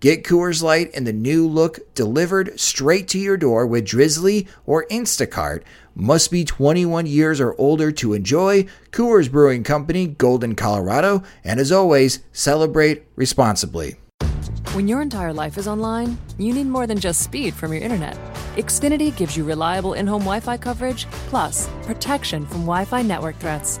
Get Coors Light in the new look delivered straight to your door with Drizly or Instacart. Must be 21 years or older to enjoy. Coors Brewing Company, Golden, Colorado. And as always, celebrate responsibly. When your entire life is online, you need more than just speed from your internet. Xfinity gives you reliable in home Wi Fi coverage, plus protection from Wi Fi network threats.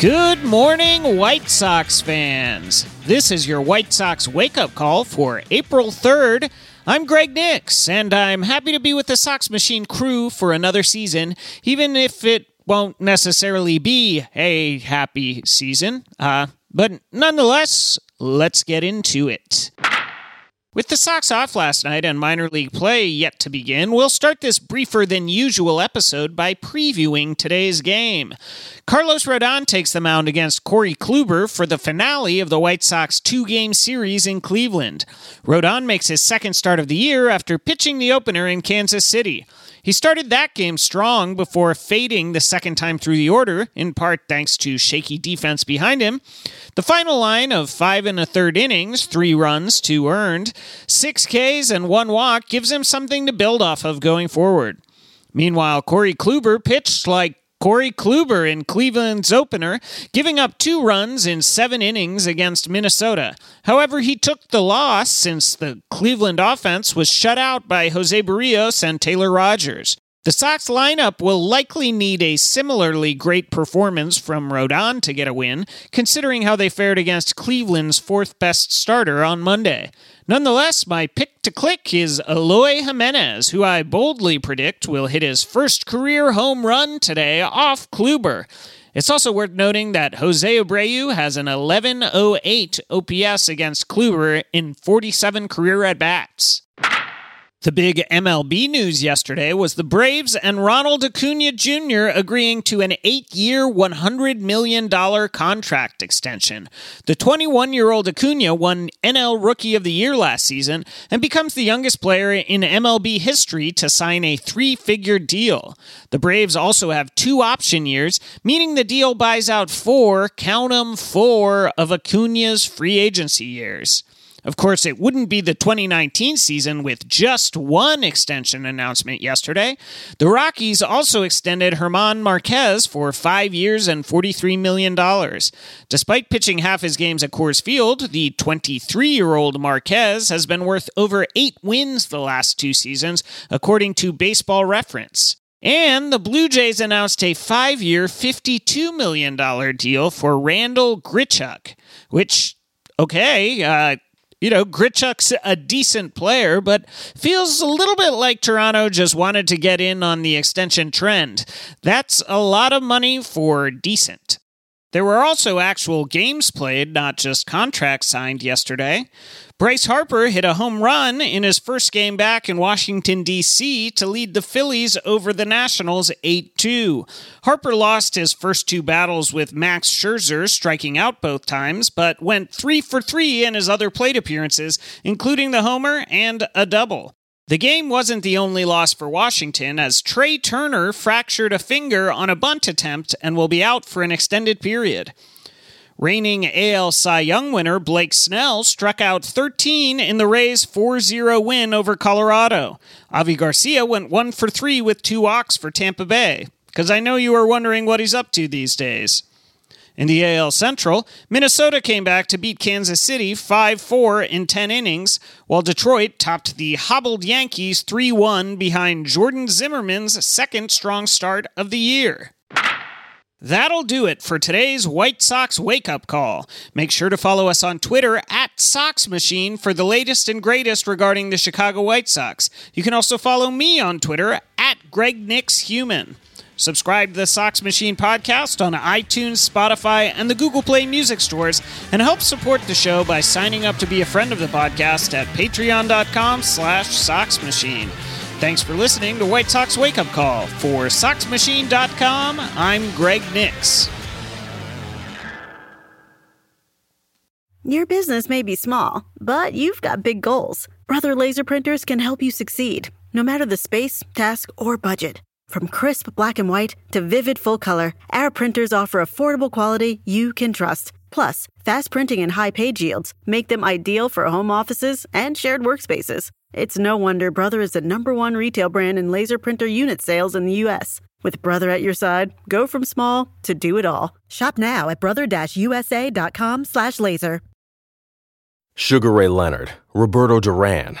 Good morning, White Sox fans. This is your White Sox wake up call for April 3rd. I'm Greg Nix, and I'm happy to be with the Sox Machine crew for another season, even if it won't necessarily be a happy season. Uh, but nonetheless, let's get into it. With the Sox off last night and minor league play yet to begin, we'll start this briefer than usual episode by previewing today's game. Carlos Rodon takes the mound against Corey Kluber for the finale of the White Sox two game series in Cleveland. Rodon makes his second start of the year after pitching the opener in Kansas City. He started that game strong before fading the second time through the order, in part thanks to shaky defense behind him. The final line of five and a third innings, three runs, two earned, six Ks, and one walk gives him something to build off of going forward. Meanwhile, Corey Kluber pitched like Corey Kluber in Cleveland's opener, giving up two runs in seven innings against Minnesota. However, he took the loss since the Cleveland offense was shut out by Jose Berrios and Taylor Rogers. The Sox lineup will likely need a similarly great performance from Rodon to get a win, considering how they fared against Cleveland's fourth best starter on Monday. Nonetheless, my pick to click is Eloy Jimenez, who I boldly predict will hit his first career home run today off Kluber. It's also worth noting that Jose Abreu has an 1108 OPS against Kluber in 47 career at bats. The big MLB news yesterday was the Braves and Ronald Acuna Jr. agreeing to an eight year, $100 million contract extension. The 21 year old Acuna won NL Rookie of the Year last season and becomes the youngest player in MLB history to sign a three figure deal. The Braves also have two option years, meaning the deal buys out four, count 'em, four of Acuna's free agency years. Of course, it wouldn't be the 2019 season with just one extension announcement yesterday. The Rockies also extended German Marquez for five years and $43 million. Despite pitching half his games at Coors Field, the 23 year old Marquez has been worth over eight wins the last two seasons, according to Baseball Reference. And the Blue Jays announced a five year, $52 million deal for Randal Grichuk, which, okay, uh, you know, Grichuk's a decent player, but feels a little bit like Toronto just wanted to get in on the extension trend. That's a lot of money for decent. There were also actual games played, not just contracts signed yesterday. Bryce Harper hit a home run in his first game back in Washington, D.C. to lead the Phillies over the Nationals 8 2. Harper lost his first two battles with Max Scherzer, striking out both times, but went 3 for 3 in his other plate appearances, including the homer and a double. The game wasn't the only loss for Washington, as Trea Turner fractured a finger on a bunt attempt and will be out for an extended period. Reigning AL Cy Young winner Blake Snell struck out 13 in the Rays' 4 0 win over Colorado. Avi Garcia went 1 for 3 with two walks for Tampa Bay, because I know you are wondering what he's up to these days. In the AL Central, Minnesota came back to beat Kansas City 5 4 in 10 innings, while Detroit topped the hobbled Yankees 3 1 behind Jordan Zimmermann's second strong start of the year. That'll do it for today's White Sox wake up call. Make sure to follow us on Twitter at Sox Machine for the latest and greatest regarding the Chicago White Sox. You can also follow me on Twitter Greg Nix Human. Subscribe to the Sox Machine podcast on iTunes, Spotify, and the Google Play music stores, and help support the show by signing up to be a friend of the podcast at patreon.com slash soxmachine. Thanks for listening to White Sox Wake Up Call. For SoxMachine.com, I'm Greg Nix. Your business may be small, but you've got big goals. Brother Laser Printers can help you succeed, no matter the space, task, or budget. From crisp black and white to vivid full color, our printers offer affordable quality you can trust. Plus, fast printing and high page yields make them ideal for home offices and shared workspaces. It's no wonder Brother is the number one retail brand in laser printer unit sales in the U.S. With Brother at your side, go from small to do it all. Shop now at brother-usa.com/laser. Sugar Ray Leonard, Roberto Duran,